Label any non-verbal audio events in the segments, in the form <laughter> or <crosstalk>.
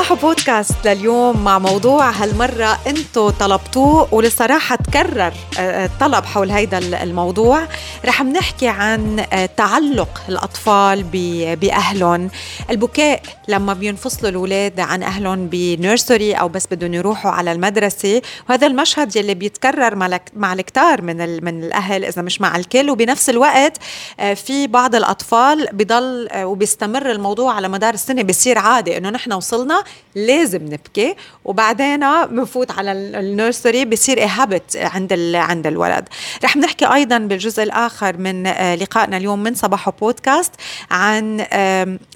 صباح بودكاست لليوم مع موضوع هالمرة انتو طلبتوه ولصراحة تكرر الطلب آه، حول هيدا الموضوع. رح نحكي عن آه، تعلق الأطفال بأهلهم. البكاء لما بينفصلوا الأولاد عن أهلهم بنيرسري أو بس بدهم يروحوا على المدرسة وهذا المشهد يلي بيتكرر مع الكتار من, من الأهل إذا مش مع الكل. وبنفس الوقت آه، في بعض الأطفال بضل وبيستمر الموضوع على مدار السنة بيصير عادي إنه نحن وصلنا لازم نبكي. وبعدين بنفوت على النيرسري بصير هابت عند عند الولد. رح نحكي أيضا بالجزء الآخر من آه، لقائنا اليوم من صباح بودكاست عن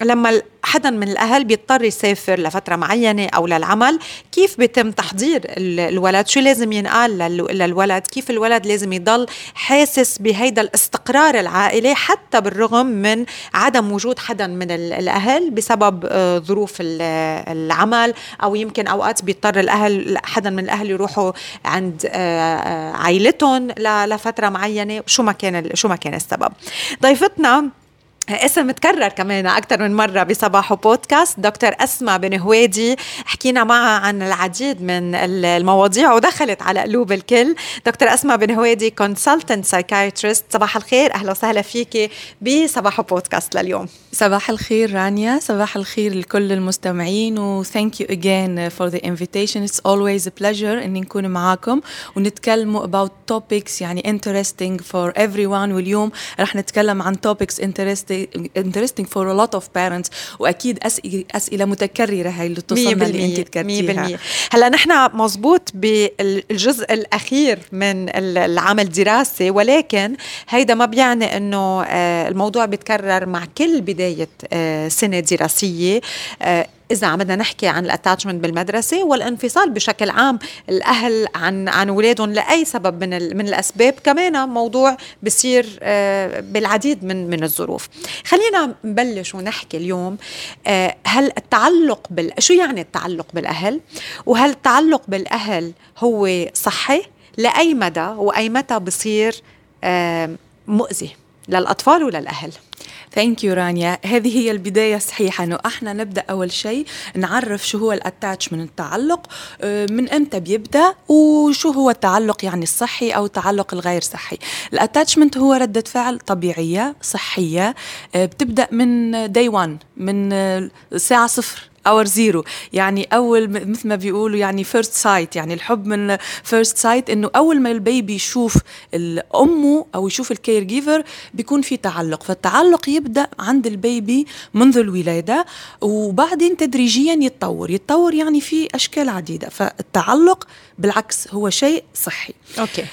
لما حدا من الأهل بيضطر يسافر لفترة معينة أو للعمل. كيف بيتم تحضير الولد؟ شو لازم ينقال للولد؟ كيف الولد لازم يضل حاسس بهيدا الاستقرار العائلي حتى بالرغم من عدم وجود حدا من الأهل بسبب آه، ظروف العمل؟ أو يمكن أوقات بيضطر الأهل حدا من الأهل يروحوا عند آه، آه، عائلتهم لفترة معينة. شو ما كان شو ما كان السبب. ضيفتنا اسم متكرر كمان أكثر من مرة بصباح بودكاست. دكتور أسماء بن هويدي حكينا معها عن العديد من المواضيع ودخلت على قلوب الكل. دكتور أسماء بن هويدي consultant psychiatrist صباح الخير أهلا وسهلا فيك بصباح بودكاست لليوم. صباح الخير رانيا صباح الخير لكل المستمعين و you again for the invitation. It's always a pleasure إني نكون معاكم ونتكلموا about topics يعني interesting for everyone. واليوم رح نتكلم عن topics interesting interesting for a lot of parents. وأكيد اسئله أسئلة متكررة هي اللي توصلنا اللي انت ذكرتيها هلأ نحن مزبوط بالجزء الأخير من العام الدراسي ولكن هيدا ما بيعني إنه آه، الموضوع بيتكرر مع كل بداية آه، سنة دراسية. آه، إذا عم بدنا نحكي عن الأتاتشمنت بالمدرسة والانفصال بشكل عام الأهل عن عن اولادهم لأي سبب من من الأسباب كمان موضوع بصير آه، بالعديد من من الظروف. خلينا نبلش ونحكي اليوم آه، هل التعلق بال شو يعني التعلق بالأهل؟ وهل التعلق بالأهل هو صحي؟ لأي مدى؟ وأي متى بصير آه، مؤذي للأطفال وللأهل؟ thank you رانيا هذه هي البداية الصحيحة إنه أحنا نبدأ أول شيء نعرف شو هو ال attachment التعلق آه، من إمتى بيبدأ وشو هو التعلق يعني الصحي أو التعلق الغير صحي. ال attachment هو ردة فعل طبيعية صحية آه، بتبدأ من day 1 من ساعة صفر. hour zero يعني أول مثل ما بيقولوا يعني first sight يعني الحب من first sight إنه أول ما ال baby يشوف امه أو يشوف ال caregiver بيكون في تعلق. فالتعلق يبدأ عند ال baby منذ الولادة وبعدين تدريجيا يتطور. يتطور يعني في أشكال عديدة. فالتعلق بالعكس هو شيء صحي. okay.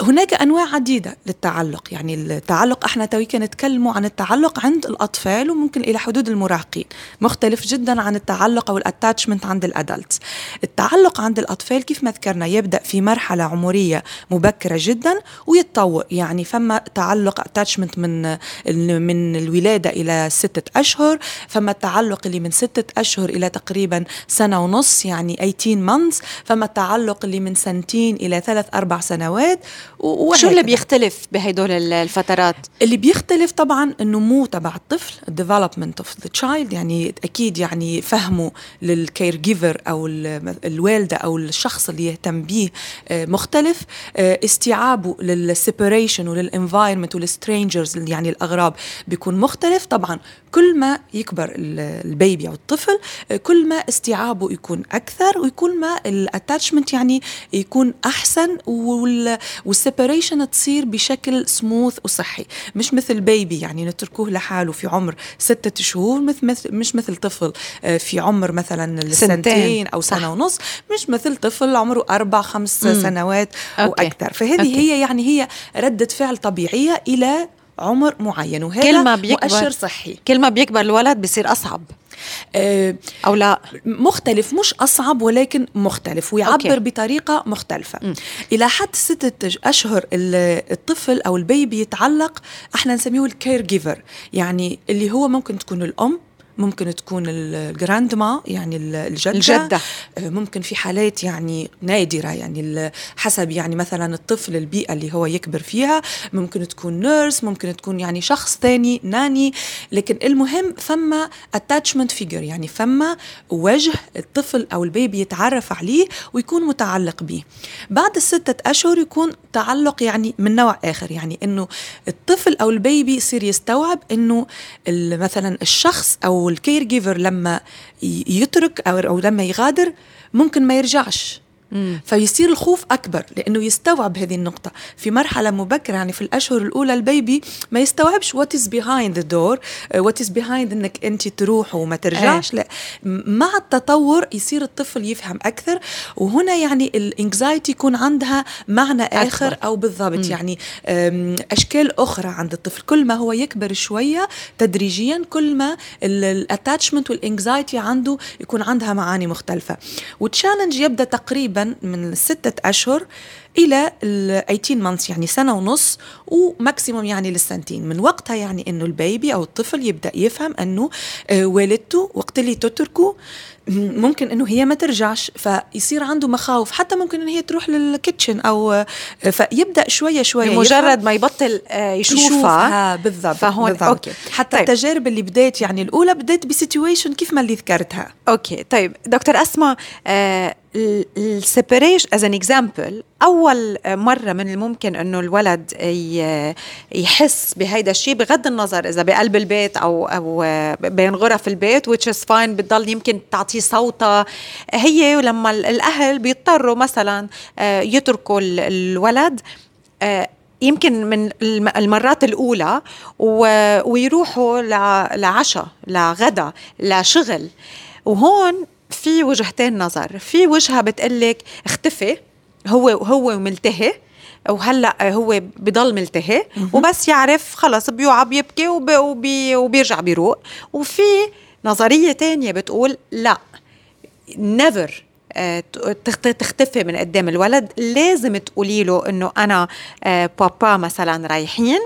هناك أنواع عديدة للتعلق. يعني التعلق إحنا توا نتكلموا عن التعلق عند الأطفال وممكن إلى حدود المراهقين. مختلف جدا عن التعلق أو ال attachment عند ال adults التعلق عند الأطفال كيف ما ذكرنا يبدأ في مرحلة عمرية مبكرة جدا ويتطور يعني فما تعلق attachment من من الولادة إلى ستة أشهر فما التعلق اللي من ستة أشهر إلى تقريبا سنة ونص يعني 18 months فما التعلق اللي من سنتين إلى ثلاث أربع سنوات وشو اللي بيختلف بهدول الفترات؟ اللي بيختلف طبعا النمو تبع الطفل ال development of the child يعني أكيد يعني فهمه لل caregiver أو الوالدة أو الشخص اللي يهتم به آه، مختلف آه، استيعابه لل separation ولل environment وال strangers يعني الأغراب بيكون مختلف طبعا كل ما يكبر ال baby أو الطفل آه، كل ما استيعابه يكون أكثر ويكون ما ال attachment يعني يكون أحسن وال separation تصير بشكل سموث وصحي مش مثل baby يعني نتركوه لحاله في عمر ستة شهور مثل مش مثل طفل آه، في عمر مثلا السنتين أو سنة صح. ونص مش مثل طفل عمره أربع خمس مم. سنوات أو أكثر فهذه okay. هي يعني هي ردة فعل طبيعية إلى عمر معين وهذا كل ما بيكبر مؤشر صحي كل ما بيكبر الولد بيصير أصعب أو لا مختلف مش أصعب ولكن مختلف ويعبر okay. بطريقة مختلفة م. إلى حد ستة أشهر الطفل أو ال baby يتعلق إحنا نسميه ال caregiver يعني اللي هو ممكن تكون الأم ممكن تكون ال grandma يعني الجدة. الجدة. ممكن في حالات يعني نادرة يعني حسب يعني مثلا الطفل البيئة اللي هو يكبر فيها ممكن تكون nurse ممكن تكون يعني شخص ثاني nanny. لكن المهم فما attachment figure يعني فما وجه الطفل أو ال baby يتعرف عليه ويكون متعلق به بعد الستة أشهر يكون تعلق يعني من نوع آخر يعني إنه الطفل أو ال baby يصير يستوعب إنه مثلا الشخص أو ال caregiver لما يترك أو لما يغادر ممكن ما يرجعش. فيصير الخوف أكبر لأنه يستوعب هذه النقطة. في مرحلة مبكرة يعني في الأشهر الأولى ال baby ما يستوعبش what is behind the door what is behind إنك أنت تروح وما ترجعش. لا مع التطور يصير الطفل يفهم أكثر. وهنا يعني ال anxiety يكون عندها معنى آخر أكبر. أو بالضبط. مم. يعني أشكال أخرى عند الطفل. كل ما هو يكبر شوية تدريجيا كل ما ال attachment وال anxiety عنده يكون عندها معاني مختلفة. و challenge يبدأ تقريبا تقريبا من ستة أشهر إلى ال 18 months يعني سنة ونص و maximum يعني للسنتين. من وقتها يعني إنه ال baby أو الطفل يبدأ يفهم إنه آه، والدته وقت اللي تتركه ممكن إنه هي ما ترجعش فيصير عنده مخاوف. حتى ممكن ان هي تروح لل kitchen أو آه، فيبدأ شوية شوية بمجرد ما يبطل آه، يشوفها, يشوفها بالضبط فهون بالضبط. okay. حتى طيب. التجارب اللي بديت يعني الأولى بديت بسيتويشن كيف ما اللي ذكرتها. okay. طيب دكتور أسماء آه ال separation as an example أول مرة من الممكن إنه الولد يحس بهيدا الشيء بغض النظر إذا بقلب البيت أو أو بين غرف البيت which is fine بتضل يمكن تعطيه صوتها هي لما الأهل بيضطروا مثلا آه، يتركوا الولد آه، يمكن من المرات الأولى ويروحوا لعشاء لغدا لشغل. وهون في وجهتين نظر. في وجهة بتقلك اختفي هو هو ملتهي وهلا هو بضل ملتهي وبس يعرف خلص بيوعى بيبكي وبي وبيرجع بيروق. وفي نظرية تانية بتقول لأ نيفر آه، تختفي من قدام الولد. لازم تقولي له إنه أنا آه، بابا مثلا رايحين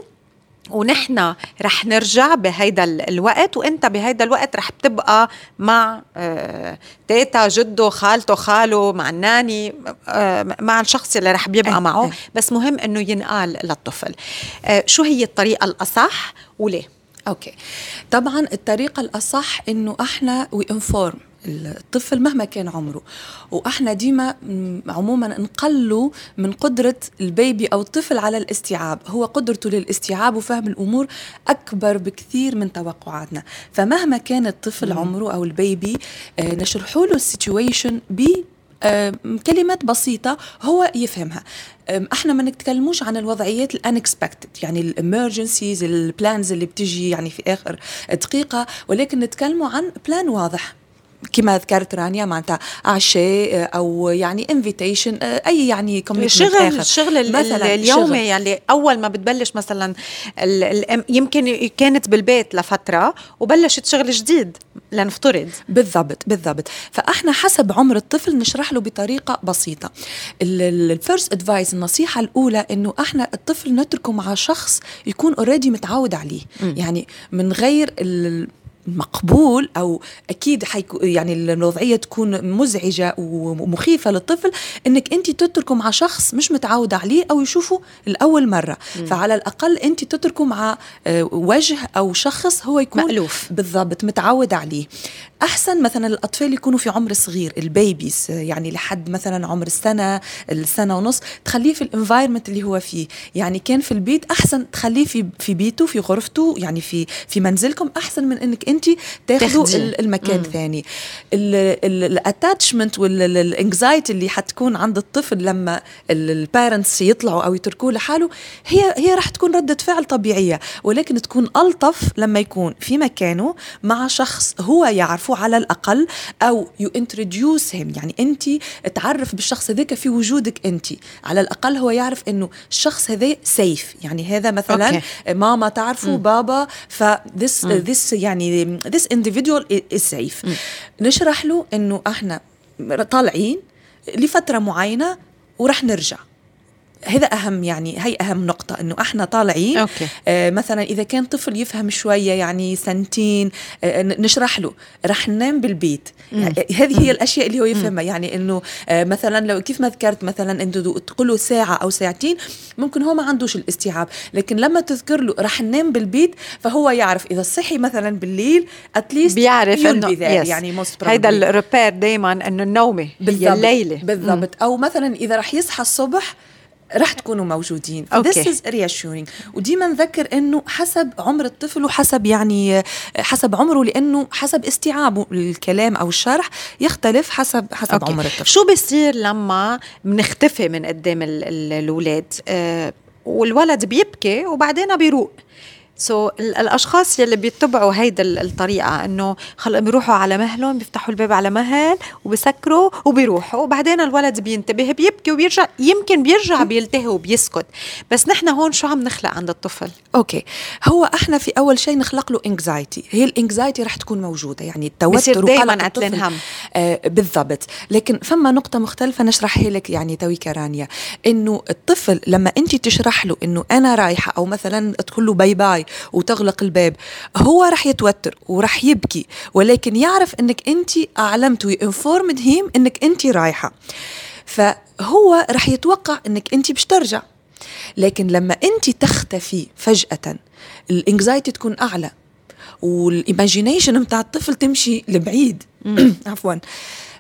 ونحن رح نرجع بهيدا الوقت وإنت بهيدا الوقت رح بتبقى مع آه، تيتا جده خالته خاله مع الناني آه، مع الشخص اللي رح بيبقى معه. بس مهم إنه ينقال للطفل. آه، شو هي الطريقة الأصح وليه؟ okay. طبعا الطريقة الأصح إنه إحنا we inform الطفل مهما كان عمره. وإحنا ديما عموما نقلوا من قدرة ال baby أو الطفل على الاستيعاب. هو قدرته للاستيعاب وفهم الأمور أكبر بكثير من توقعاتنا. فمهما كان الطفل مم. عمره أو البيبي آه نشرح له ال situation ب آه كلمات بسيطة هو يفهمها. إحنا ما نتكلموش عن الوضعيات ال unexpected يعني ال emergencies ال plans اللي بتجي يعني في آخر دقيقة ولكن نتكلموا عن plan واضح. كما ذكرت رانيا معناتها عشاء آه، أو يعني invitation آه، أي يعني شغل آخر. الشغل مثلا اليومي يعني أول ما بتبلش مثلا يمكن كانت بالبيت لفترة وبلشت شغل جديد لنفترض. بالضبط بالضبط. فإحنا حسب عمر الطفل نشرح له بطريقة بسيطة. ال first advice النصيحة الأولى إنه إحنا الطفل نتركه مع شخص يكون already متعود عليه. م. يعني من غير مقبول أو أكيد حيكو يعني الوضعية تكون مزعجة ومخيفة للطفل إنك أنت تتركه مع شخص مش متعود عليه أو يشوفه لأول مرة. م. فعلى الأقل أنت تتركه مع آه، وجه أو شخص هو يكون مألوف. بالضبط متعود عليه. أحسن مثلا الأطفال يكونوا في عمر صغير ال babies يعني لحد مثلا عمر السنة السنة ونص تخليه في ال environment اللي هو فيه. يعني كان في البيت أحسن تخليه في في بيته في غرفته يعني في في منزلكم أحسن من إنك أنت تاخذوا المكان مم. ثاني ال attachment وال anxiety اللي حتكون عند الطفل لما ال parents يطلعوا أو يتركوه لحاله هي هي راح تكون ردة فعل طبيعية. ولكن تكون ألطف لما يكون في مكانه مع شخص هو يعرفه على الأقل أو you introduce him يعني أنت تعرف بالشخص هذاك في وجودك أنت. على الأقل هو يعرف إنه الشخص هذا safe يعني هذا مثلا أوكي. ماما تعرفه بابا ف this, this يعني this individual is safe. نشرح له إنه إحنا طالعين لفترة معينة ورح نرجع. هذا أهم يعني هي أهم نقطة إنه إحنا طالعين أوكي. آه مثلا إذا كان طفل يفهم شوية يعني سنتين آه نشرح له رح ننام بالبيت. يعني هذه هي الأشياء اللي هو يفهمها. يعني إنه آه مثلا لو كيف ما ذكرت مثلا إنه تقول له ساعة أو ساعتين ممكن هو ما عندوش الاستيعاب. لكن لما تذكر له رح ننام بالبيت فهو يعرف إذا صحي مثلا بالليل اتليست بيعرف إنه يعني هيدا الريبير دائما إنه النومة هي الليلة. بالضبط. أو مثلا إذا رح يصحى الصبح رح تكونوا موجودين. Okay. This is reassuring. وديما نذكر إنه حسب عمر الطفل وحسب يعني حسب عمره لأنه حسب استيعابه. الكلام أو الشرح يختلف حسب حسب okay. عمر الطفل. شو بيصير لما بنختفي من قدام الاولاد أه والولد بيبكي وبعدين بيروق. so, الأشخاص يلي بيتبعوا هيدا الطريقة إنه خلق بيروحوا على مهلهم بيفتحوا الباب على مهل وبسكروا وبيروحوا. وبعدين الولد بينتبه بيبكي وبيرجع يمكن بيرجع بيلتهي وبيسكت. بس نحن هون شو عم نخلق عند الطفل؟ أوكي. هو إحنا في أول شيء نخلق له anxiety هي ال anxiety رح تكون موجودة. يعني التوتر دائما عتلان هم. آه بالضبط. لكن فما نقطة مختلفة نشرحها لك يعني توي كرانيا إنه الطفل لما انت تشرح له إنه أنا رايحة أو مثلا تقول له bye bye وتغلق الباب. هو رح يتوتر ورح يبكي ولكن يعرف إنك أنت أعلمت و informed him إنك أنت رايحة. فهو رح يتوقع إنك أنت باش ترجع. لكن لما أنت تختفي فجأة ال anxiety تكون أعلى وال imagination بتاع الطفل تمشي لبعيد. <clears throat> عفوا.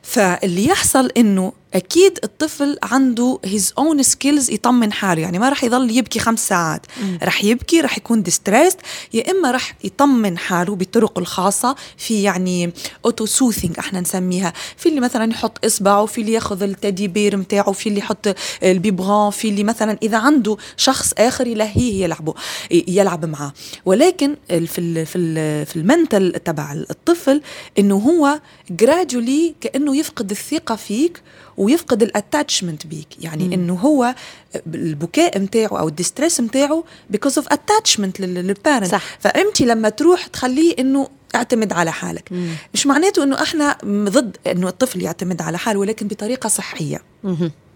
فاللي يحصل إنه أكيد الطفل عنده his own skills يطمن حاله يعني ما راح يضل يبكي خمس ساعات. راح يبكي راح يكون distressed يا إما راح يطمن حاله بطرق الخاصة في يعني auto soothing إحنا نسميها. في اللي مثلا يحط إصبعه في اللي ياخذ ال teddy bear بتاعه في اللي يحط البيبغان في اللي مثلا إذا عنده شخص آخر يلهيه يلعبه يلعب معاه. ولكن في ال في ال في ال mental تبع الطفل إنه هو gradually كأنه يفقد الثقة فيك ويفقد ال attachment بيك. يعني مم. إنه هو البكاء نتاعه أو ال distress نتاعه because of attachment لل parent صح. فانت لما تروح تخليه إنه اعتمد على حالك. مم. مش معناته إنه إحنا ضد إنه الطفل يعتمد على حاله ولكن بطريقة صحية.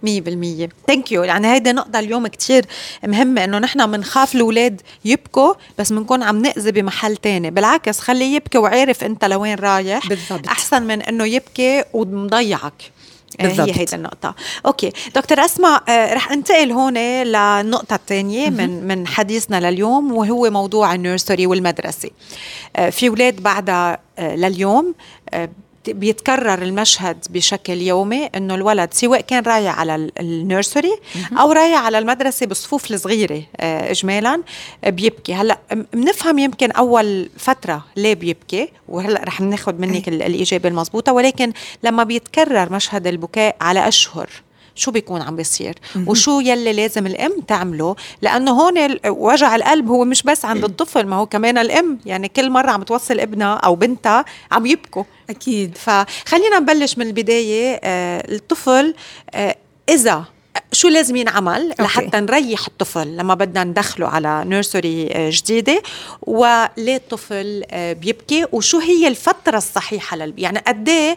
مية بالمية. thank you يعني هيدا نقطة اليوم كتير مهمة إنه نحن بنخاف الاولاد يبكوا بس بنكون عم نأذي بمحل تاني. بالعكس خليه يبكي وعارف أنت لوين رايح. بالضبط. أحسن من إنه يبكي ومضيعك. بالضبط. هي هيدا النقطة. okay. دكتور أسماء آه رح أنتقل هون للنقطة الثانية من من حديثنا لليوم وهو موضوع ال nursery والمدرسة. آه في أولاد بعدها آه لليوم آه بيتكرر المشهد بشكل يومي إنه الولد سواء كان رايح على ال nursery أو رايح على المدرسة بالصفوف الصغيرة اجمالا بيبكي. هلأ بنفهم يمكن أول فترة ليه بيبكي وهلأ رح ناخذ منك الإجابة المضبوطة ولكن لما بيتكرر مشهد البكاء على أشهر شو بيكون عم بيصير؟ وشو يلي لازم الام تعمله؟ لأنه هون وجع القلب هو مش بس عند الطفل ما هو كمان الام يعني كل مرة عم توصل ابنها أو بنتها عم يبكوا. أكيد. فخلينا نبلش من البداية آه الطفل آه إذا شو لازم ينعمل لحتى نريح الطفل لما بدنا ندخله على nursery جديدة؟ وليه الطفل بيبكي؟ وشو هي الفترة الصحيحة لل يعني قد إيه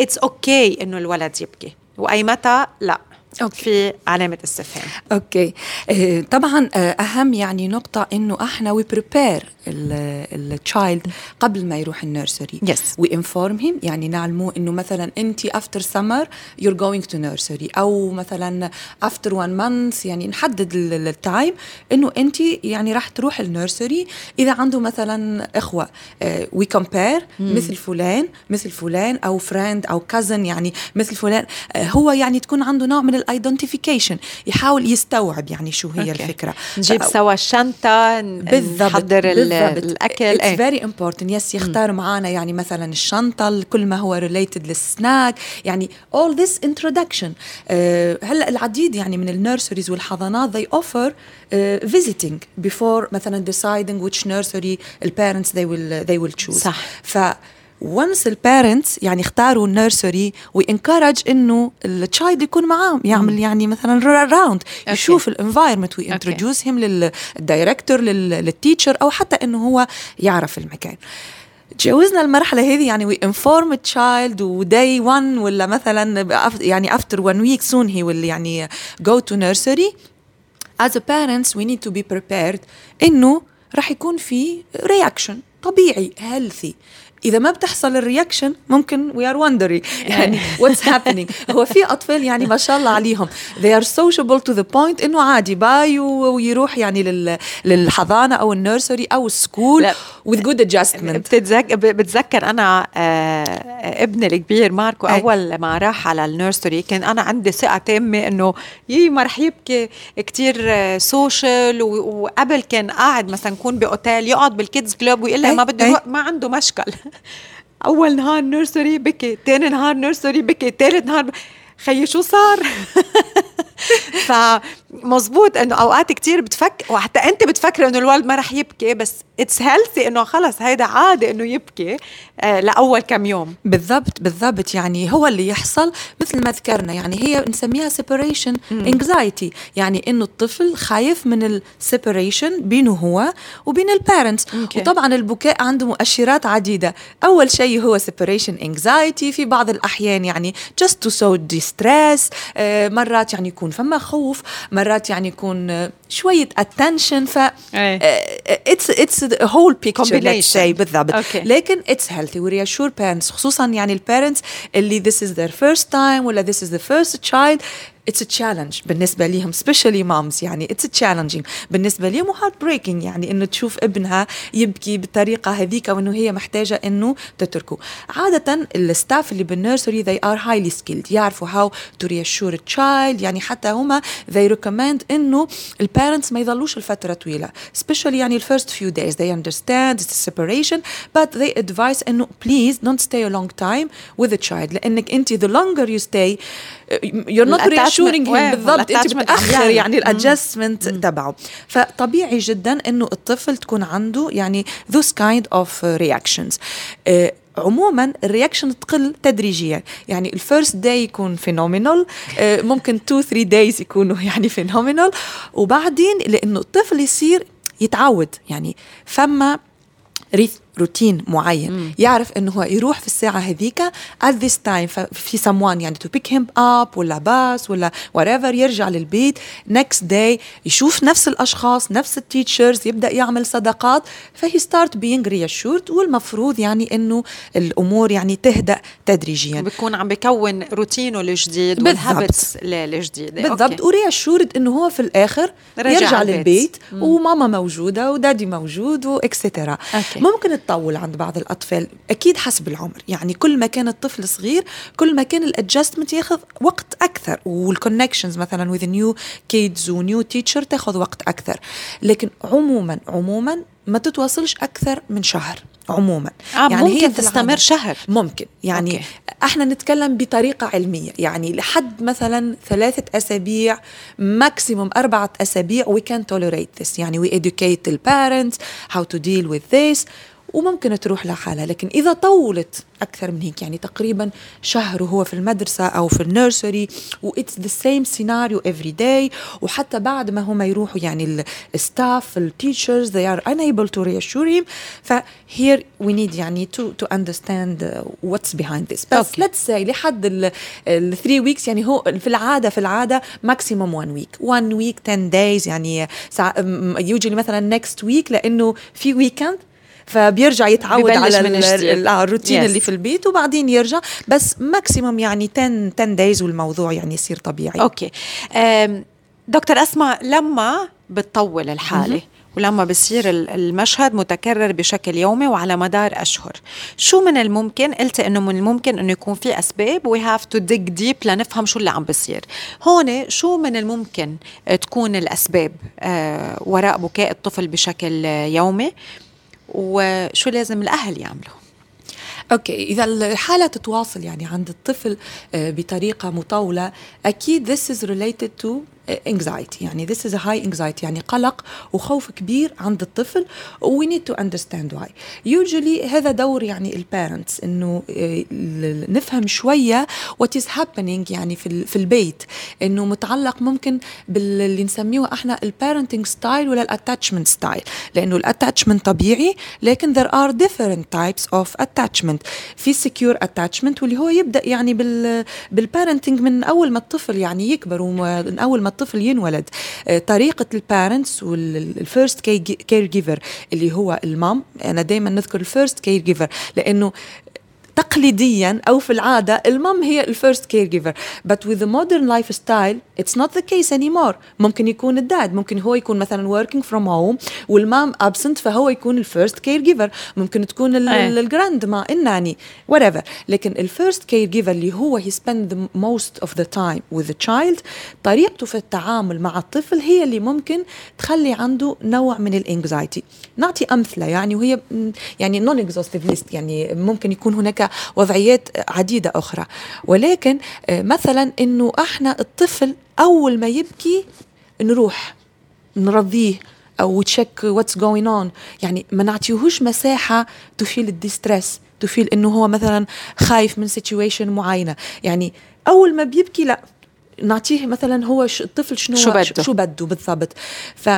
it's okay إنه الولد يبكي؟ وأي متى؟ لا. okay. في علامة استفهام. okay. آه طبعا أهم يعني نقطة إنه إحنا we prepare the child قبل ما يروح ال nursery yes we inform him يعني نعلموه إنه مثلا انت after summer you're going to nursery أو مثلا after one month يعني نحدد ال time إنه انت يعني راح تروح ال nursery إذا عنده مثلا إخوة we uh, compare مثل فلان مثل فلان أو friend أو cousin يعني مثل فلان uh, هو يعني تكون عنده نوع من ال identification يحاول يستوعب يعني شو هي okay. الفكرة. نجيب سوا الشنطة بالضبط نحضر بالضبط. الأكل it's very important yes يختار معنا يعني مثلا الشنطة كل ما هو related لل snack يعني all this introduction. uh, هلأ العديد يعني من ال nurseries والحضانات they offer uh, visiting before مثلا deciding which nursery the parents they will they will choose. صح. ف once ال parents يعني اختاروا ال nursery و encourage إنه ال child يكون معاهم يعمل يعني مثلا round يشوف الانفايرمنت وينتروديوس هيم للدايركتور للتيتشر أو حتى إنه هو يعرف المكان. تجاوزنا المرحلة هذه يعني we inform child و day 1 ولا مثلا يعني after 1 week soon he will يعني go to nursery as a parents we need to be prepared إنه راح يكون في reaction طبيعي healthy. إذا ما بتحصل ال reaction ممكن we are wondering يعني what's happening هو في أطفال يعني ما شاء الله عليهم. They are sociable to the point إنه عادي bye ويروح يعني للحضانة أو ال nursery أو ال school with good adjustment. بتتذكر بتذكر أنا آه ابني الكبير ماركو أي. أول ما راح على ال nursery كان أنا عندي ثقة تامة إنه يي ما رح يبكي كثير social وقبل كان قاعد مثلا يكون بأوتيل يقعد بال kids club ويقول لها ما بده ما عنده مشكل. أول نهار nursery بكي ثاني نهار nursery بكي ثالث نهار nursery بكي شو صار؟ <laughs> فمزبوط إنه أوقات كتير بتفكر وحتى أنت بتفكر إنه الولد ما رح يبكي بس it's healthy إنه خلص هيدا عادي إنه يبكي آه لأول كم يوم. بالضبط بالضبط. يعني هو اللي يحصل مثل ما ذكرنا. يعني هي نسميها separation anxiety يعني إنه الطفل خايف من ال separation بينه هو وبين ال parents وطبعا البكاء عنده مؤشرات عديدة. أول شيء هو separation anxiety في بعض الأحيان. يعني to show distress آه مرات يعني يكون فما خوف مرات يعني يكون شوية attention ف it's it's whole picture let's say بالضبط. Okay. لكن it's healthy we reassure parents خصوصا يعني ال parents اللي this is their first time ولا this is the first child it's challenge بالنسبة ليهم specially moms يعني it's challenging بالنسبة ليهم heartbreaking يعني إنه تشوف ابنها يبكي بالطريقة هذيك وانه هي محتاجة إنه تتركه. عادة ال staff اللي بال nursery they are highly skilled يعرفوا how to reassure a child يعني حتى هما they recommend إنه ال parents ما يضلوش الفترة طويلة. Especially يعني ال first few days they understand it's a separation but they advise إنه please don't stay a long time with child لأنك انت the longer you stay not reassuring him بالضبط. انت بتاخر يعني ال adjustment تبعه. فطبيعي جدا إنه الطفل تكون عنده يعني kind of reactions. uh, عموما ال reaction تقل تدريجيا. يعني ال first day يكون phenomenal ممكن 2 3 days يكونوا يعني phenomenal وبعدين لإنه الطفل يصير يتعود. يعني فما ريث روتين معين. مم. يعرف إنه هو يروح في الساعة هذيك at this time في someone يعني to pick him up ولا باص ولا whatever يرجع للبيت next day يشوف نفس الأشخاص نفس ال teachers يبدأ يعمل صداقات فهي start being reassured والمفروض يعني إنه الأمور يعني تهدأ تدريجيا. بيكون عم بكون روتينه الجديد وال habits الجديده بالضبط. و reassured إنه هو في الآخر رجع يرجع البيت. للبيت مم. وماما موجودة و daddy موجود و extra ممكن تطول عند بعض الأطفال أكيد حسب العمر. يعني كل ما كان الطفل صغير كل ما كان ال adjustment ياخذ وقت أكثر. وال connections مثلا with new kids و new teacher تاخذ وقت أكثر. لكن عموما عموما ما تتواصلش أكثر من شهر. عموما. آه يعني ممكن هي تستمر شهر. ممكن. يعني okay. إحنا نتكلم بطريقة علمية. يعني لحد مثلا ثلاثة أسابيع maximum أربعة أسابيع we can tolerate this. يعني we educate the parents how to deal with this. وممكن تروح لحالها. لكن إذا طولت أكثر من هيك يعني تقريبا شهر وهو في المدرسة أو في ال nursery و it's the same scenario every day وحتى بعد ما هم يروحوا يعني ال staff ال teachers they are unable to reassure him. ف here we need يعني to to understand what's behind this. بس okay. let's say لحد ال 3 weeks يعني هو في العادة في العادة maximum one week. One week 10 days يعني usually مثلا next week لأنه في weekend فبيرجع يتعود على آه، الروتين yes. اللي في البيت وبعدين يرجع. بس maximum يعني 10 10 days والموضوع يعني يصير طبيعي. okay دكتور أسماء لما بتطول الحالة ولما بصير المشهد متكرر بشكل يومي وعلى مدار أشهر شو من الممكن؟ قلت إنه من الممكن إنه يكون في أسباب. we have to dig deep لنفهم شو اللي عم بصير. هون شو من الممكن تكون الأسباب؟ آه وراء بكاء الطفل بشكل يومي؟ وشو لازم الأهل يعملوا. okay إذا الحالة تتواصل يعني عند الطفل آه، بطريقة مطولة أكيد this is related to anxiety. يعني this is a high anxiety. يعني قلق وخوف كبير عند الطفل. We need to understand why. Usually هذا دور يعني ال parents إنه آه، نفهم شوية what is happening يعني في في البيت. إنه متعلق ممكن باللي نسميه إحنا ال parenting style ولا ال attachment style لأنه ال attachment طبيعي لكن there are different types of attachment. في secure attachment واللي هو يبدأ يعني بال بال parenting من أول ما الطفل يعني يكبر ومن أول ما الطفل ينولد. آه، طريقة ال parents وال first caregiver اللي هو ال mom أنا دائما نذكر ال first caregiver لأنه تقليديا أو في العادة ال mom هي ال first caregiver but with the modern lifestyle it's not the case anymore. ممكن يكون ال dad ممكن هو يكون مثلا working from home وال mom absent فهو يكون ال first caregiver ممكن تكون ال grandma ال nanny whatever. لكن ال first caregiver اللي هو he spend the most of the time with the child طريقته في التعامل مع الطفل هي اللي ممكن تخلي عنده نوع من ال anxiety نعطي أمثلة يعني وهي يعني non exhaustive ليست يعني ممكن يكون هناك وضعيات عديدة أخرى. ولكن آه، مثلا أنه إحنا الطفل أول ما يبكي نروح نرضيه أو check what's going on يعني ما نعطيهوش مساحة to feel ال distress to feel إنه هو مثلا خايف من situation معينة. يعني أول ما بيبكي لا نعطيه مثلا هو الطفل شنو شو بده؟ شو بده بالضبط. ف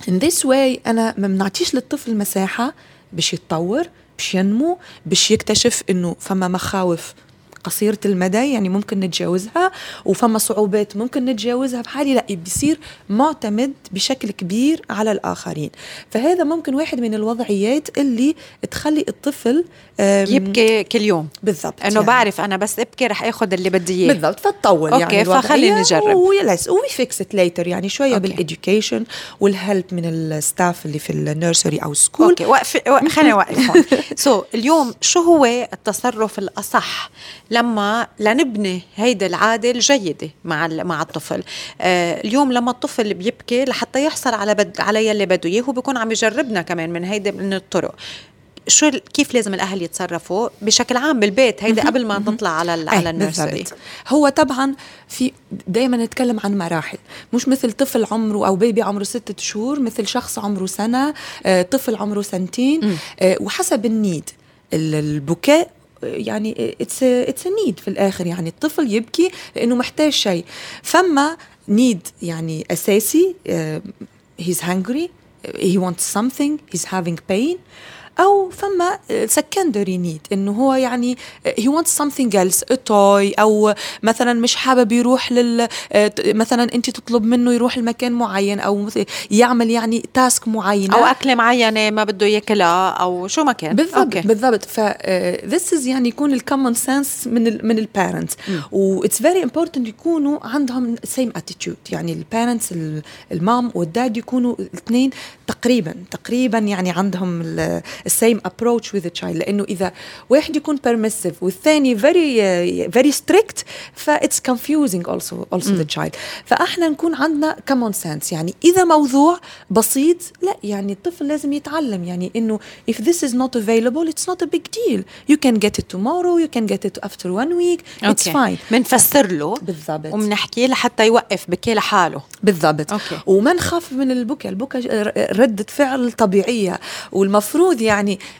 in this way أنا ما بنعطيش للطفل مساحة باش يتطور باش ينمو باش يكتشف إنه فما مخاوف قصيرة المدى يعني ممكن نتجاوزها. وفما صعوبات ممكن نتجاوزها بحالي لا بيصير معتمد بشكل كبير على الآخرين. فهذا ممكن واحد من الوضعيات اللي تخلي الطفل يبكي كل يوم. بالضبط إنه يعني. بعرف أنا بس أبكي رح آخذ اللي بدي إياه. بالضبط فتطول أوكي يعني فخلينا نجرب. unless we fix it later يعني شوية بال education وال help من ال staff اللي في ال nursery أو school أوكي وقف خلينا نوقف هون. <laughs> so اليوم شو هو التصرف الأصح لما لنبني هيدي العادة الجيدة مع مع الطفل. آه اليوم لما الطفل بيبكي لحتى يحصل على بد على يلي بده إياه هو بيكون عم يجربنا كمان من هيدي من الطرق. شو كيف لازم الأهل يتصرفوا؟ بشكل عام بالبيت هيدا قبل ما نطلع على على النيرسري هو طبعا في دائما نتكلم عن مراحل. مش مثل طفل عمره أو بيبي عمره ستة شهور مثل شخص عمره سنة آه، طفل عمره سنتين. آه، وحسب ال need. البكاء يعني it's it's need في الآخر. يعني الطفل يبكي لأنه محتاج شيء. فما need يعني أساسي he's hungry he wants something he's having pain. أو فما secondary need إنه هو يعني he wants something else a toy أو مثلا مش حابب يروح لل مثلا أنت تطلب منه يروح لمكان معين أو يعمل يعني task معينة. أو أكلة معينة ما بده ياكلها أو شو ما كان. بالضبط أوكي. بالضبط. ف this is يعني يكون ال common sense من ال من ال parents و it's very important يكونوا عندهم same attitude يعني ال parents ال mom وال dad يكونوا الاثنين تقريبا تقريبا يعني عندهم ال same approach with child لأنه إذا واحد يكون permissive والثاني very very strict ف it's confusing also also the child فأحنا نكون عندنا common sense يعني إذا موضوع بسيط لا يعني الطفل لازم يتعلم. يعني إنه if this is not available it's not a big deal. You can get it tomorrow you can get it after one week it's okay. fine. بنفسر له بالضبط. وبنحكي لحتى يوقف بكي لحاله. بالضبط. أوكي. وما نخاف من البكاء. البكاء ردة فعل طبيعية. والمفروض يعني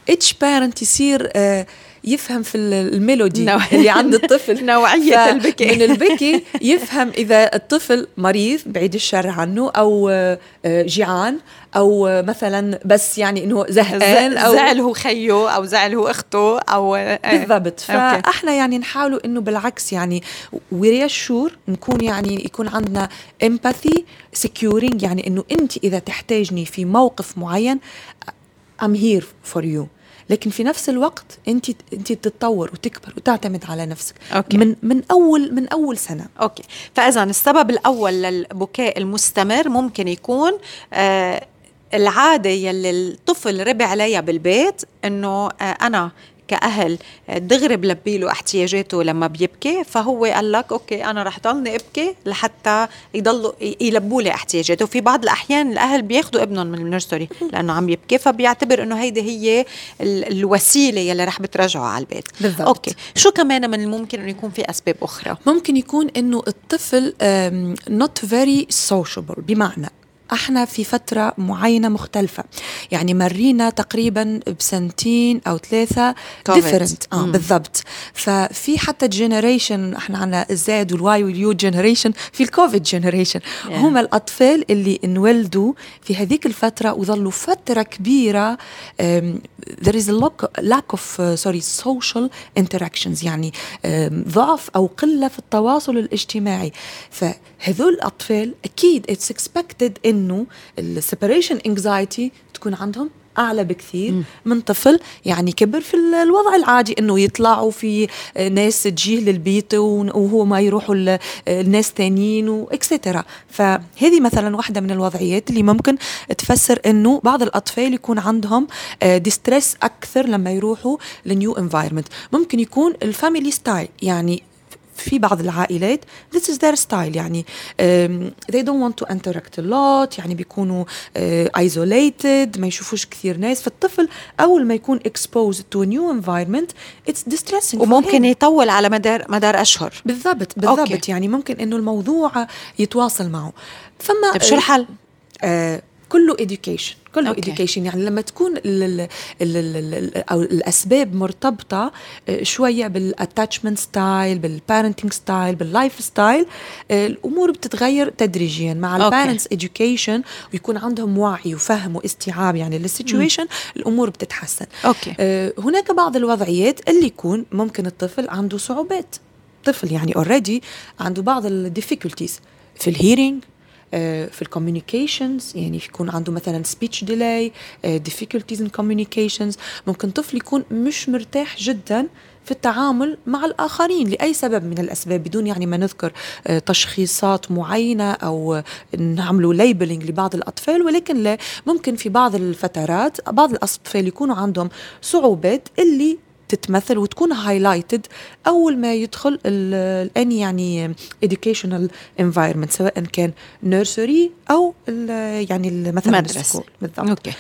each parent يصير آه يفهم في ال melody نوع... اللي عند الطفل. <laughs> نوعية البكي. من البكي يفهم إذا الطفل مريض بعيد الشر عنه أو آه، جيعان أو مثلا بس يعني إنه زهقان أو زعل هو خيه أو زعل هو أخته أو آه، بالضبط. فإحنا يعني نحاولوا إنه بالعكس يعني و reassure نكون يعني يكون عندنا empathy securing يعني إنه أنت إذا تحتاجني في موقف معين I'm here for you. لكن في نفس الوقت انت انت تتطور وتكبر وتعتمد على نفسك. أوكي. من من أول من أول سنة. أوكي. فاذا السبب الأول للبكاء المستمر ممكن يكون آه العادة يلي الطفل ربي عليها بالبيت إنه آه أنا كأهل دغري بلبي له احتياجاته لما بيبكي فهو قال لك أوكي أنا رح ضلني أبكي لحتى يضلوا يلبوا لي احتياجاته. وفي بعض الأحيان الأهل بياخذوا ابنهم من ال nursery لأنه عم يبكي فبيعتبر إنه هيدي هي الوسيلة يلي رح بترجعه على البيت. بالضبط. أوكي. شو كمان من الممكن إنه يكون في أسباب أخرى؟ ممكن يكون إنه الطفل not very sociable بمعنى إحنا في فترة معينة مختلفة. يعني مرينا تقريبا بسنتين أو ثلاثة different آه بالضبط. ففي حتى generation إحنا عنا ال Z وال Y وال U generation في ال COVID generation yeah. هم الأطفال اللي انولدوا في هذيك الفترة وظلوا فترة كبيرة um, there is a lack of uh, sorry social interactions. يعني um, ضعف أو قلة في التواصل الاجتماعي. فهذول الأطفال أكيد it's expected إنه ال separation anxiety تكون عندهم أعلى بكثير م. من طفل يعني كبر في الوضع العادي إنه يطلعوا في ناس تجيه للبيت وهو ما يروحوا الناس ثانيين و extra فهذه مثلا واحدة من الوضعيات اللي ممكن تفسر إنه بعض الأطفال يكون عندهم distress أكثر لما يروحوا ل new environment ممكن يكون ال family style يعني في بعض العائلات. This is their style. يعني um, they don't want to interact a lot. يعني بيكونوا uh, isolated ما يشوفوش كثير ناس. فالطفل أول ما يكون exposed to a new environment it's distressing وممكن يطول على مدار مدار أشهر. بالضبط بالضبط. okay. يعني ممكن إنه الموضوع يتواصل معه. فما طيب شو الحل؟ آه كله education. كله education. يعني لما تكون ال ال ال أو الأسباب مرتبطة آه، شوية بال attachment style بال parenting style بال lifestyle الأمور بتتغير تدريجيا. مع ال parents education ويكون عندهم وعي وفهم واستيعاب يعني لل situation الأمور بتتحسن. okay. آه، هناك بعض الوضعيات اللي يكون ممكن الطفل عنده صعوبات. طفل يعني already عنده بعض ال difficulties في ال hearing في ال communications يعني يكون عنده مثلا speech delay difficulties in communications ممكن طفل يكون مش مرتاح جدا في التعامل مع الآخرين لأي سبب من الأسباب بدون يعني ما نذكر آه، تشخيصات معينة أو نعملوا labeling لبعض الأطفال. ولكن لا ممكن في بعض الفترات بعض الأطفال يكونوا عندهم صعوبات اللي تتمثل وتكون highlighted أول ما يدخل ال any يعني educational environment سواء كان nursery أو يعني مثلا مدرسة. بالضبط. okay.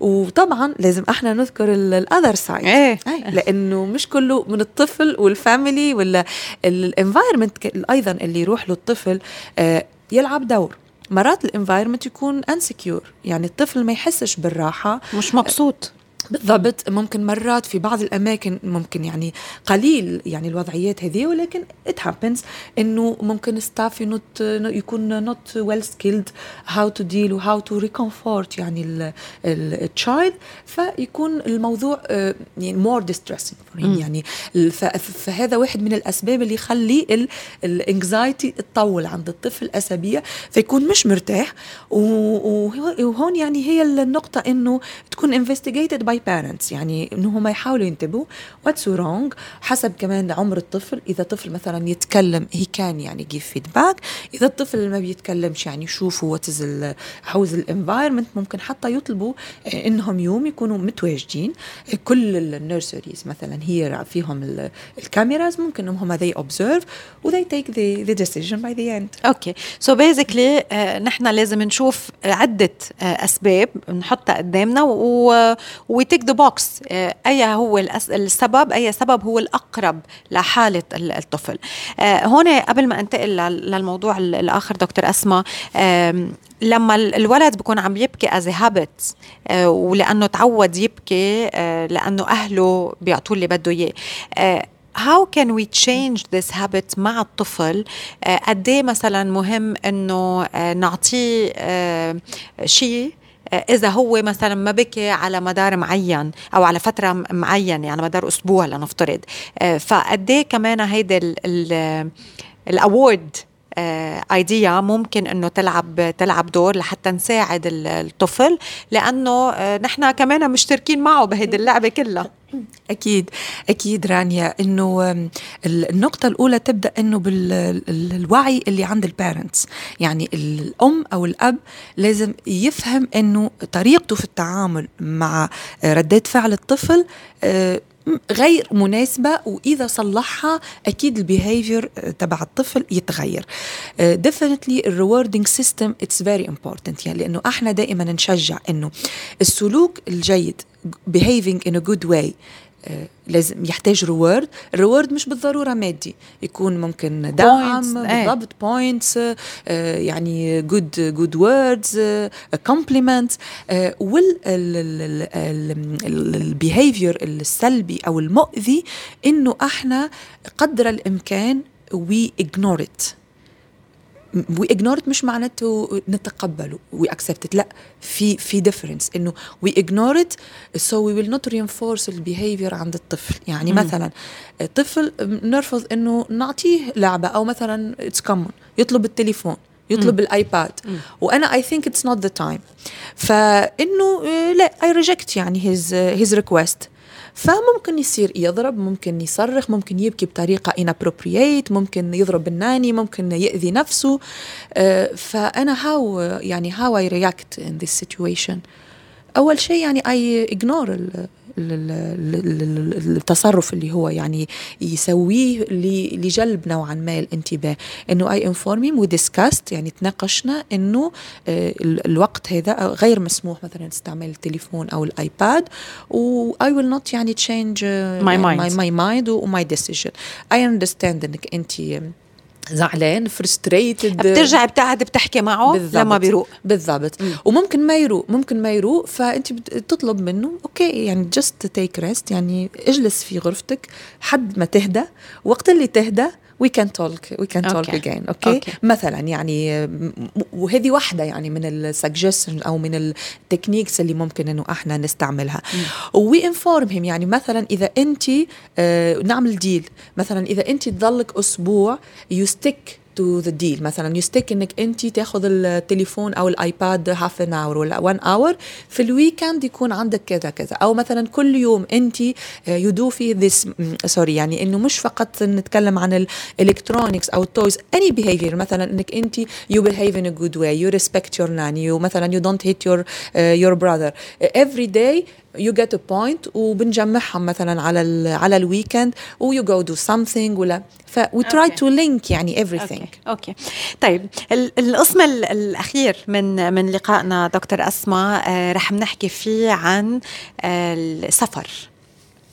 وطبعا لازم إحنا نذكر ال other side إيه. <laughs> لأنه مش كله من الطفل وال family ولا ال environment أيضا اللي يروح له الطفل آه، يلعب دور. مرات ال environment يكون insecure يعني الطفل ما يحسش بالراحة. مش مبسوط. بالضبط ممكن مرات في بعض الأماكن ممكن يعني قليل يعني الوضعيات هذه ولكن it happens إنه ممكن staff not يكون not well skilled how to deal و how to reconfort يعني ال child فيكون الموضوع آه، يعني more distressing يعني فهذا واحد من الأسباب اللي يخلي ال anxiety تطول عند الطفل أسابيع فيكون مش مرتاح وهون يعني هي النقطة إنه تكون investigated by parents يعني انه هم يحاولوا ينتبهوا. what's wrong حسب كمان عمر الطفل. إذا طفل مثلا يتكلم he can يعني give feedback إذا الطفل ما بيتكلمش يعني يشوفوا what is how's ال environment ممكن حتى يطلبوا إنهم يوم يكونوا متواجدين. كل ال nurseries مثلا هي فيهم ال cameras ممكن إنهم هم they observe و they take the, the decision by the end. okay so basically نحن لازم نشوف عدة uh, أسباب نحطها قدامنا و, و tick the box أي هو السبب أي سبب هو الأقرب لحالة الطفل. آه، هون قبل ما أنتقل للموضوع الآخر دكتور أسماء لما الولد بيكون عم يبكي از habit ولأنه تعود يبكي آه، لأنه أهله بيعطوه اللي بده إياه. how can we change this habit مع الطفل؟ قد إيه مثلا مهم إنه آه، نعطيه شيء إذا هو مثلا ما بكي على مدار معين أو على فترة معينة على مدار أسبوع لنفترض. آه، فقد إيه كمان هيدي ال award idea ممكن إنه تلعب تلعب دور لحتى نساعد الطفل لأنه آه، نحن كمان مشتركين معه بهيدي اللعبة كلها. <laughs> أكيد أكيد رانيا. إنه النقطة الأولى تبدأ إنه بالوعي اللي عند ال parents يعني الأم أو الأب لازم يفهم إنه طريقته في التعامل مع ردات فعل الطفل آه، غير مناسبة وإذا صلحها أكيد ال behavior تبع الطفل يتغير. definitely ال rewarding system it's very important يعني لأنه إحنا دائما نشجع إنه السلوك الجيد behaving in a good way آه، لازم يحتاج reward ال reward مش بالضرورة مادي يكون ممكن دعم إيه. بالضبط points يعني good good words compliment وال behavior السلبي أو المؤذي إنه إحنا قدر الإمكان we ignore it we ignore مش معناته نتقبله. we accept لا في في difference إنه we ignore it so we will not reinforce ال behavior عند الطفل. يعني مم. مثلا طفل نرفض إنه نعطيه لعبة أو مثلا it's common يطلب التليفون يطلب مم. الآيباد. مم. وأنا I think it's not the time فإنه آه، لا I reject يعني his his request فممكن يصير يضرب ممكن يصرخ ممكن يبكي بطريقة inappropriate ممكن يضرب ال nanny ممكن يأذي نفسه. آه، فأنا how يعني how I react in this situation. أول شيء يعني I ignore ال- ال- ال- ال- ال- التصرف اللي هو يعني يسويه لجلب نوعا ما الانتباه إنه I inform him و discussed يعني تناقشنا إنه آه، ال- الوقت هذا غير مسموح مثلا استعمال التليفون أو الآيباد و I will not يعني change uh, My يعني mind. my, my mind و my decision I understand إنك انت زعلان frustrated بترجع بتقعد بتحكي معه بالضبط. لما بيروق بالضبط مم. وممكن ما يروق ممكن ما يروق فأنت بتطلب منه okay يعني just take rest يعني اجلس في غرفتك حد ما تهدى وقت اللي تهدى we can talk we can talk. again okay. مثلا يعني وهذه واحدة يعني من ال suggestion أو من ال techniques اللي ممكن إنه إحنا نستعملها we inform him يعني مثلا إذا انت آه نعمل deal مثلا إذا انت تضلك أسبوع you stick to the deal مثلا ي stick إنك انت تاخذ التليفون أو الآيباد half an hour ولا 1 hour في ال weekend يكون عندك كذا كذا. أو مثلا كل يوم انت you do في this sorry يعني إنه مش فقط نتكلم عن ال electronics أو ال toys any behavior مثلا إنك انت you behave in a good way you respect your nanny مثلا you don't hit your your brother every day you get a point وبنجمعهم مثلا على ال على ال weekend و you go do something ولا. ف we try okay. to link يعني everything. okay. okay. طيب ال- القسم ال- الأخير من من لقائنا دكتور أسماء آه، رح نحكي فيه عن آه، السفر.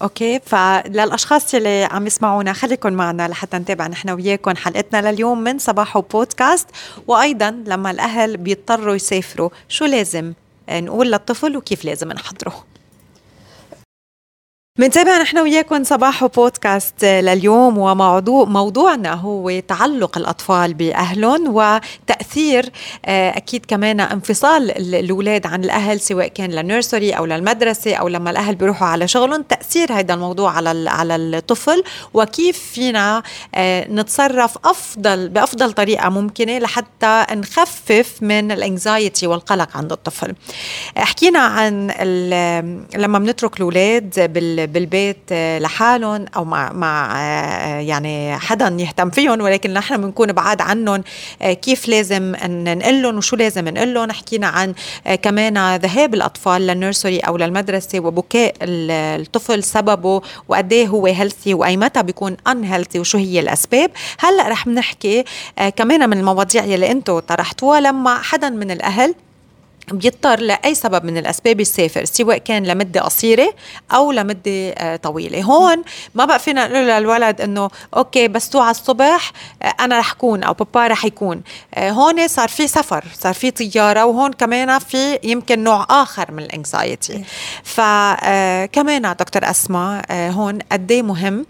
okay? فللأشخاص اللي عم يسمعونا خليكم معنا لحتى نتابع نحن وياكم حلقتنا لليوم من صباحو بودكاست وأيضا لما الأهل بيضطروا يسافروا شو لازم؟ آه، نقول للطفل وكيف لازم نحضره. منتابع نحن وياكم صباح بودكاست لليوم وموضوع موضوعنا هو تعلق الأطفال بأهلهم وتأثير آه، أكيد كمان انفصال ال- الأولاد عن الأهل سواء كان لل nursery أو للمدرسة أو لما الأهل بيروحوا على شغلهم. تأثير هذا الموضوع على على الطفل وكيف فينا آه، نتصرف افضل بأفضل طريقة ممكنة لحتى نخفف من الانكزايتي والقلق عند الطفل. حكينا عن لما بنترك الأولاد بال- بالبيت آه، لحالهم أو مع مع آه، يعني حدا يهتم فيهم ولكن نحن بنكون بعاد عنهم. آه، كيف لازم ننقل لهم وشو لازم نقول لهم؟ حكينا عن كمان ذهاب الأطفال للنيرسري أو للمدرسة وبكاء ال- الطفل سببه وقد إيه هو healthy وأي متى بيكون unhealthy وشو هي الأسباب. هلأ رح نحكي آه، كمان من المواضيع يلي أنتم طرحتوها لما حدا من الأهل بيضطر لأي سبب من الأسباب يسافر سواء كان لمدة قصيرة أو لمدة آه، طويلة. هون ما بقى فينا نقول للولد أنه okay بس توعى الصبح آه، أنا رح كون أو بابا رح يكون. آه، هون صار في سفر صار في طيارة وهون كمان في يمكن نوع آخر من ال anxiety فكمان دكتور أسماء هون قد إيه مهم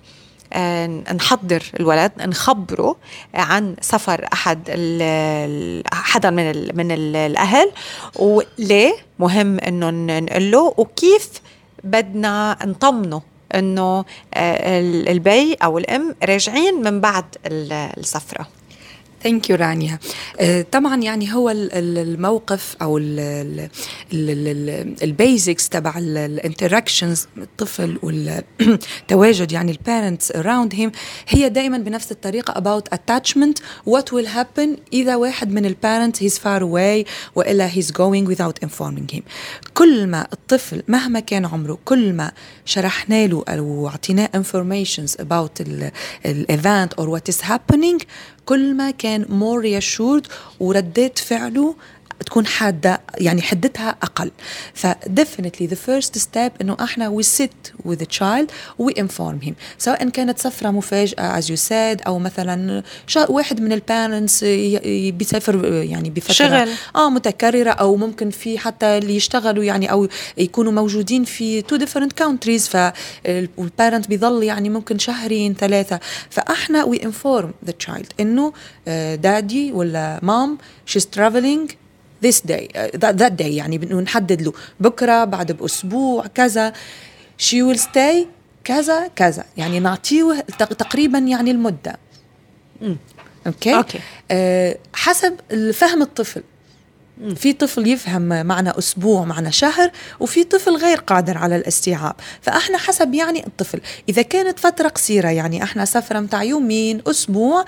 نحضر الولد نخبره عن سفر أحد حدا من ال من ال الأهل وليه مهم إنه نقول له وكيف بدنا نطمنه إنه آه، ال- البي أو الأم راجعين من بعد ال- السفرة. thank you رانيا طبعا يعني هو ال- ال- الموقف أو ال basics تبع ال interactions الطفل والتواجد <clears throat> يعني ال parents around him هي دائما بنفس الطريقة about attachment. What will happen إذا واحد من ال parents he's far away وإلا he's going without informing him. كل ما الطفل مهما كان عمره كل ما شرحنا له أو أعطيناه about ال- ال event or what is happening كل ما كان more reassured وردات فعله تكون حادة يعني حدتها أقل. ف definitely the first step إنه إحنا we sit with the child we inform him. سواء كانت سفرة مفاجأة as you said أو مثلا واحد من ال parents بيسافر يعني بفترة شغل. آه متكررة أو ممكن في حتى اللي يشتغلوا يعني أو يكونوا موجودين في two different countries فال parent بيظل يعني ممكن شهرين ثلاثة. فإحنا we inform the child إنه daddy ولا mom she's traveling this day uh, that, that day يعني نحدد له بكرة بعد بأسبوع كذا. She will stay كذا كذا. يعني نعطيه تقريبا يعني المدة. okay okay أه حسب فهم الطفل. في طفل يفهم معنى أسبوع معنى شهر وفي طفل غير قادر على الاستيعاب. فإحنا حسب يعني الطفل. إذا كانت فترة قصيرة يعني إحنا سفرة متاع يومين أسبوع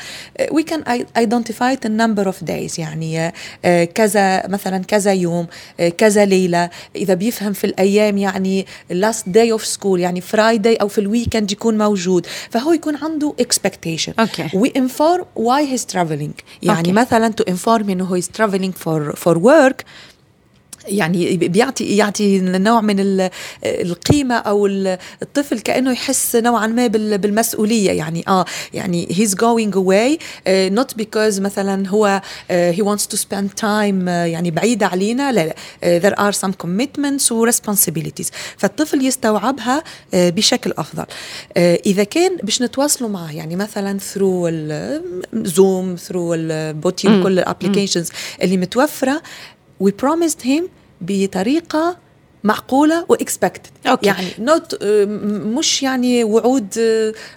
we can identify the number of days. يعني آه، كذا مثلا كذا يوم آه، كذا ليلة. إذا بيفهم في الأيام يعني last day of school يعني Friday أو في ال weekend يكون موجود. فهو يكون عنده expectation. okay. we inform why he's traveling. يعني okay. مثلا to inform إنه he's traveling for for work يعني بيعطي يعطي نوع من القيمة أو الطفل كأنه يحس نوعا ما بالمسؤولية. يعني آه يعني he's going away uh, not because مثلا هو uh, he wants to spend time uh, يعني بعيده علينا. لا لا. Uh, there are some commitments و responsibilities. فالطفل يستوعبها uh, بشكل أفضل. Uh, إذا كان باش نتواصلوا معه يعني مثلا through ال Zoom through البوتين كل ال applications اللي متوفرة we promised him بطريقة معقولة و expected يعني not مش يعني وعود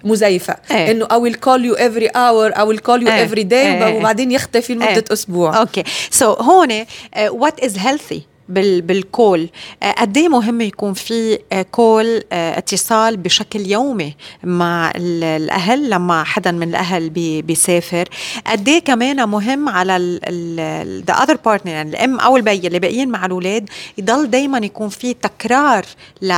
مزيفة إيه. إنه I will call you every hour I will call you إيه. every day إيه. وبعدين يختفي لمدة إيه. أسبوع okay so so, هون what is healthy بال call. آه، قد إيه مهم يكون في call آه، آه، اتصال بشكل يومي مع الأهل لما حدا من الأهل بيسافر؟ قد إيه كمان مهم على the other partner يعني الأم أو البي اللي باقيين مع الأولاد يضل دائما يكون في تكرار ل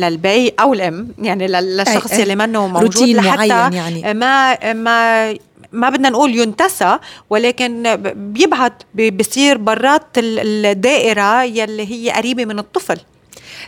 للبي أو الأم يعني للشخص اللي منه موجود لحتى يعني. ما ما ما بدنا نقول ينتسى ولكن بيبعد بيصير برات الدائرة يلي هي قريبة من الطفل.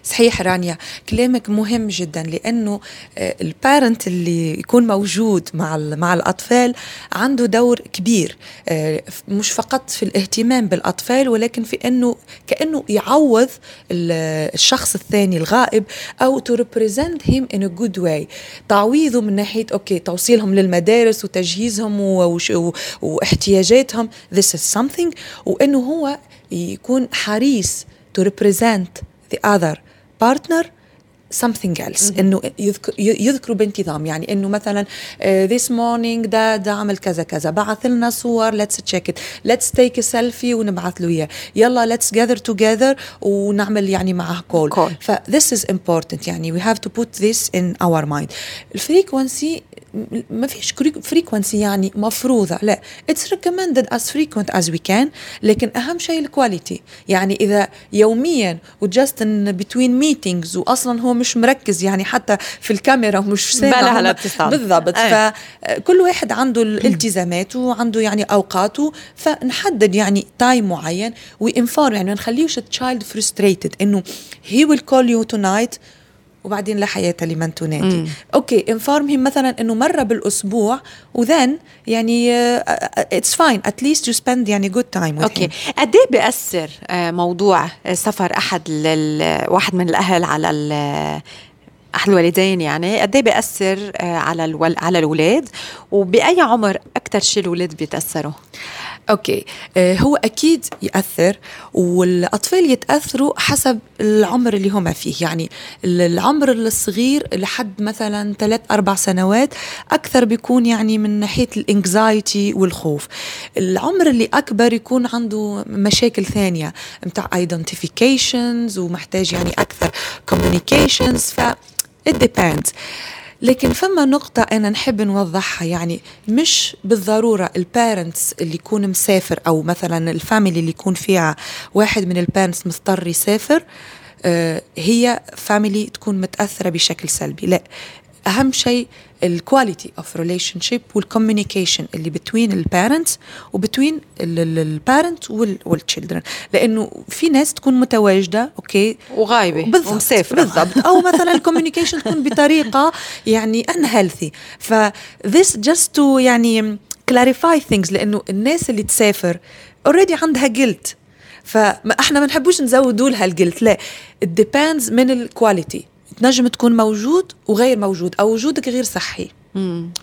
صحيح رانيا كلامك مهم جدا لأنه آه، ال parent اللي يكون موجود مع مع الأطفال عنده دور كبير آه، مش فقط في الاهتمام بالأطفال ولكن في أنه كأنه يعوض الشخص الثاني الغائب أو to represent him in a good way تعويضه من ناحية okay توصيلهم للمدارس وتجهيزهم واحتياجاتهم this is something وأنه هو يكون حريص to represent the other partner something else انه يذكروا بانتظام يعني انه مثلا uh, this morning ده ده عمل كذا كذا بعث لنا صور let's check it let's take a selfie ونبعث له اياه يلا let's gather together ونعمل يعني معه كول call. ف this is important يعني we have to put this in our mind الفريكونسي ما فيش frequency يعني مفروضة. لا it's recommended as frequent as we can لكن أهم شيء ال quality يعني إذا يوميا و just in between meetings وأصلا هو مش مركز يعني حتى في الكاميرا ومش سامع بالضبط. أي. فكل واحد عنده الالتزاماته <clears throat> وعنده يعني أوقاته. فنحدد يعني time معين و inform يعني ما نخليوش child frustrated إنه he will call you tonight وبعدين لا حياة لمن تنادي. okay inform مثلا إنه مرة بالأسبوع و then يعني it's fine at least you spend يعني good time okay. قد إيه بيأثر آه، موضوع سفر أحد واحد من الأهل على أحد الوالدين يعني؟ قد إيه بيأثر آه، على الول... على الاولاد وبأي عمر أكثر شيء الاولاد بيتأثروا؟ okay. آه هو أكيد يأثر والأطفال يتأثروا حسب العمر اللي هم فيه. يعني العمر الصغير لحد مثلا ثلاث أربع سنوات أكثر بيكون يعني من ناحية ال anxiety والخوف. العمر اللي أكبر يكون عنده مشاكل ثانية متاع identifications ومحتاج يعني أكثر communications ف it depends. لكن فما نقطة أنا نحب نوضحها يعني مش بالضرورة ال parents اللي يكون مسافر أو مثلا ال family اللي يكون فيها واحد من ال parents مضطر يسافر آه، هي family تكون متأثرة بشكل سلبي. لا أهم شيء ال quality of relationship وال communication اللي بتوين البارنتس وبتوين البارنت والتشيلدرن لأنه في ناس تكون متواجدة okay؟ وغايبة بالضبط ومسافرة. بالضبط. أو مثلا ال communication تكون بطريقة يعني unhealthy ف this just to يعني clarify things لأنه الناس اللي تسافر already عندها guilt فاحنا ما نحبوش نزودوا لها ال guilt لا. It depends من ال quality تنجم تكون موجود وغير موجود أو وجودك غير صحي.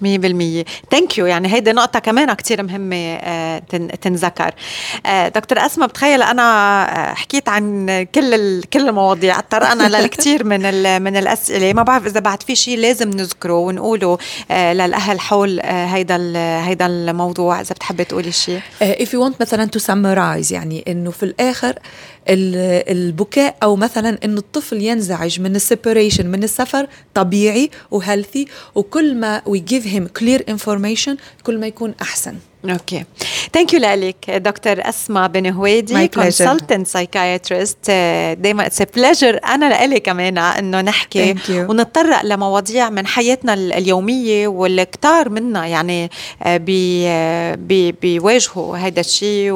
مية بالمية. thank you يعني هيدي نقطة كمان كتير مهمة آه، تنذكر. آه، دكتور أسماء بتخيل أنا آه، حكيت عن كل كل المواضيع طرقنا للكثير <laughs> من من الأسئلة. ما بعرف إذا بعد في شيء لازم نذكره ونقوله للأهل حول هيدا هيدا الموضوع. إذا بتحبي تقولي شيء. if you want مثلا to summarize يعني إنه في الآخر البكاء أو مثلا إنه الطفل ينزعج من ال separation من السفر طبيعي و healthy وكل ما we give him clear information كل ما يكون أحسن. okay thank you لك دكتور اسماء بن هويدي consultant psychiatrist دائما it's pleasure أنا لإلي كمان إنه نحكي ونتطرق لمواضيع من حياتنا اليومية والكتار منا يعني آه، بي آه، بي بيواجهوا هذا الشيء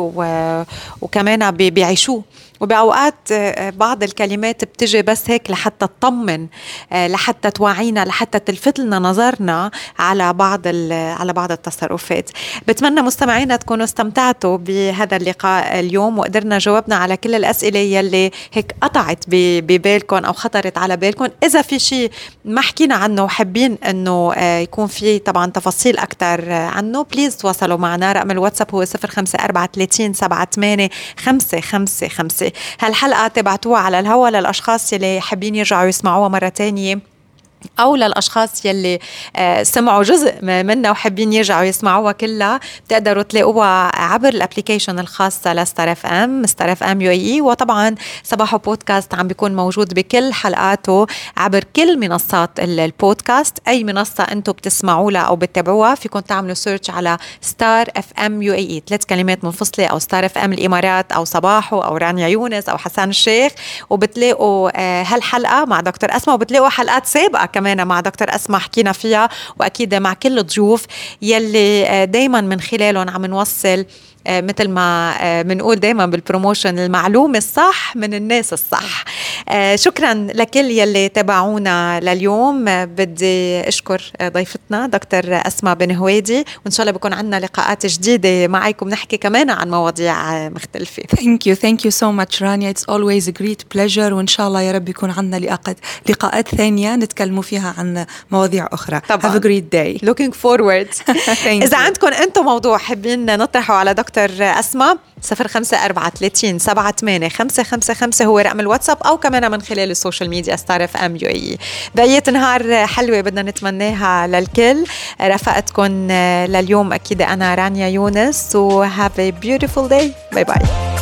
وكمان بيعيشوه. وبأوقات آه، بعض الكلمات بتجي بس هيك لحتى تطمن آه، لحتى توعينا لحتى تلفت لنا نظرنا على بعض على بعض التصرفات. بتمنى مستمعينا تكونوا استمتعتوا بهذا اللقاء اليوم وقدرنا جاوبنا على كل الأسئلة يلي هيك قطعت ببالكم أو خطرت على بالكم. إذا في شيء ما حكينا عنه وحابين أنه آه، يكون في طبعا تفاصيل أكثر عنه بليز تواصلوا معنا. رقم الواتساب هو 054 78 555 هالحلقة تبعتوها على الهوا للأشخاص اللي حابين يرجعوا يسمعوها مرة تانية. أو للأشخاص يلي آه، سمعوا جزء منها وحابين يرجعوا يسمعوها كلها بتقدروا تلاقوها عبر ال application الخاصة لستار اف إم ستار اف إم يو إي وطبعا صباحو بودكاست عم بيكون موجود بكل حلقاته عبر كل منصات البودكاست. أي منصة أنتم بتسمعوا لها أو بتتابعوها فيكم تعملوا search على ستار اف إم يو إي ثلاث كلمات منفصله أو ستار اف إم الإمارات أو صباحو أو رانيا يونس أو حسان الشيخ وبتلاقوا آه، هالحلقة مع دكتور أسماء وبتلاقوا حلقات سابقة كمان مع دكتور أسماء حكينا فيها وأكيد مع كل الضيوف يلي آه، دايما من خلالهم عم نوصل مثل ما بنقول آه، دائما بالبروموشن المعلومة الصح من الناس الصح. آه، شكرا لكل يلي تابعونا لليوم. بدي أشكر ضيفتنا دكتور أسماء بن هويدي وإن شاء الله بكون عندنا لقاءات جديدة معكم نحكي كمان عن مواضيع مختلفة. Thank you. Thank you so much رانيا It's always a great pleasure. وإن شاء الله يا رب يكون عندنا لقاءات لقاءات ثانية نتكلموا فيها عن مواضيع أخرى. طبعا. Have a great day. Looking forward. <laughs> إذا عندكم أنتم موضوع حابين نطرحه على دكتور دكتور أسماء صفر خمسة أربعة ثلاثين سبعة ثمانية خمسة خمسة خمسة هو رقم الواتساب أو كمان من خلال ال social media ستار إم يو إي. بقية نهار حلوة بدنا نتمناها للكل. رفقتكم لليوم أكيد أنا رانيا يونس و have a beautiful day. bye bye